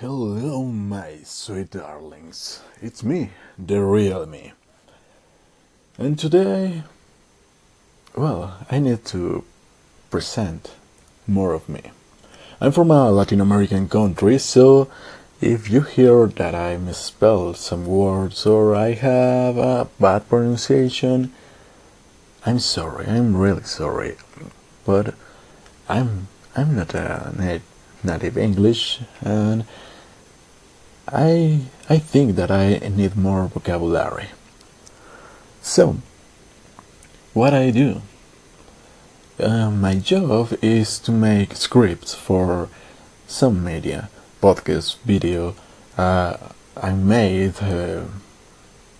Hello, my sweet darlings. It's me, the real me. And today, well, I need to present more of me. I'm from a Latin American country, so if you hear that I misspell some words or I have a bad pronunciation, I'm sorry. I'm really sorry. But I'm I'm not a nat- native English and I I think that I need more vocabulary. So, what I do? Uh, my job is to make scripts for some media, podcast, video. Uh, I made uh,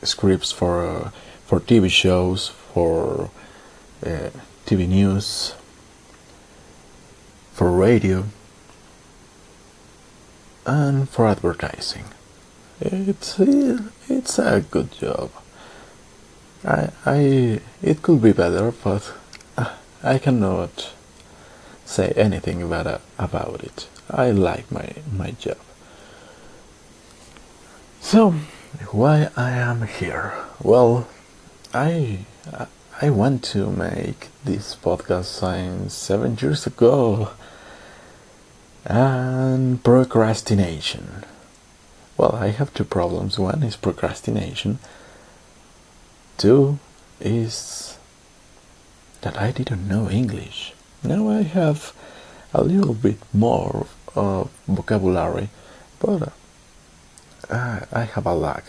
scripts for for TV shows, for uh, TV news, for radio, and for advertising. It's it's a good job. I I it could be better, but uh, I cannot say anything about about it. I like my my job. So, why I am here? Well, I I want to make this podcast since seven years ago and procrastination. Well, I have two problems. One is procrastination. Two is that I didn't know English. Now I have a little bit more of vocabulary, but uh, I have a lack.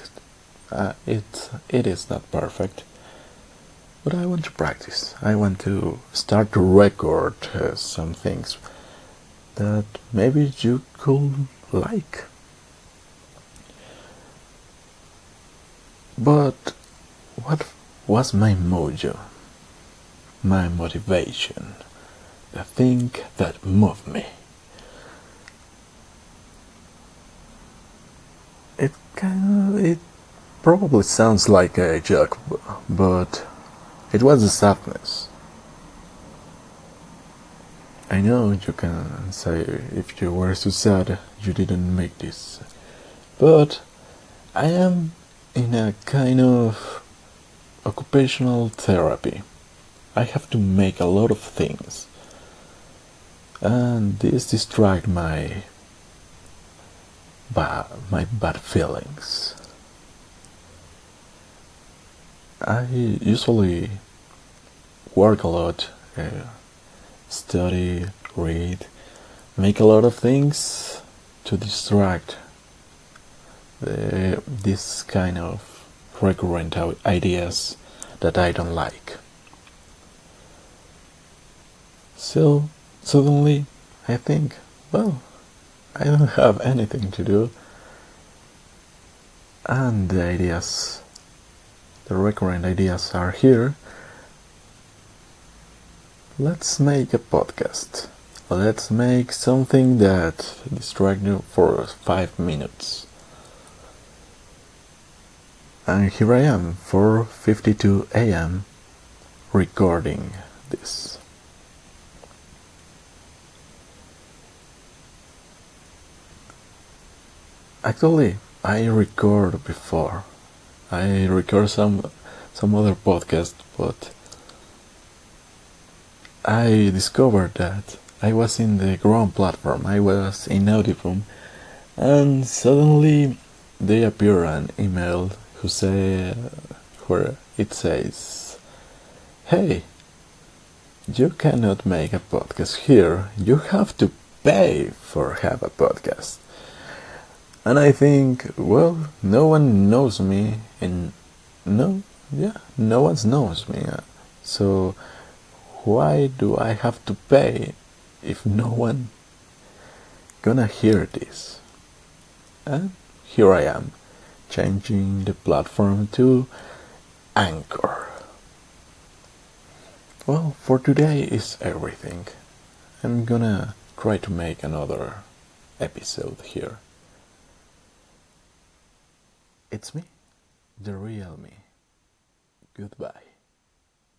Uh, it it is not perfect, but I want to practice. I want to start to record uh, some things that maybe you could like. But what was my mojo? My motivation? The thing that moved me? It kind of, it probably sounds like a joke, but it was the sadness. I know you can say if you were so sad you didn't make this, but I am in a kind of occupational therapy. I have to make a lot of things, and this distract my bad, my bad feelings. I usually work a lot. Uh, study, read, make a lot of things to distract the, this kind of recurrent ideas that I don't like. So suddenly I think, well, I don't have anything to do, and the ideas, the recurrent ideas are here Let's make a podcast. Let's make something that distracts you for five minutes. And here I am, 4:52 a.m. recording this. Actually, I record before. I record some some other podcast, but I discovered that I was in the ground platform, I was in Audioboom, and suddenly they appear an email who say where it says, "Hey, you cannot make a podcast here. You have to pay for have a podcast." And I think, well, no one knows me, and no, yeah, no one knows me, so why do I have to pay if no one gonna hear this? And here I am, changing the platform to Anchor. Well, for today is everything. I'm gonna try to make another episode here. It's me, the real me. Goodbye.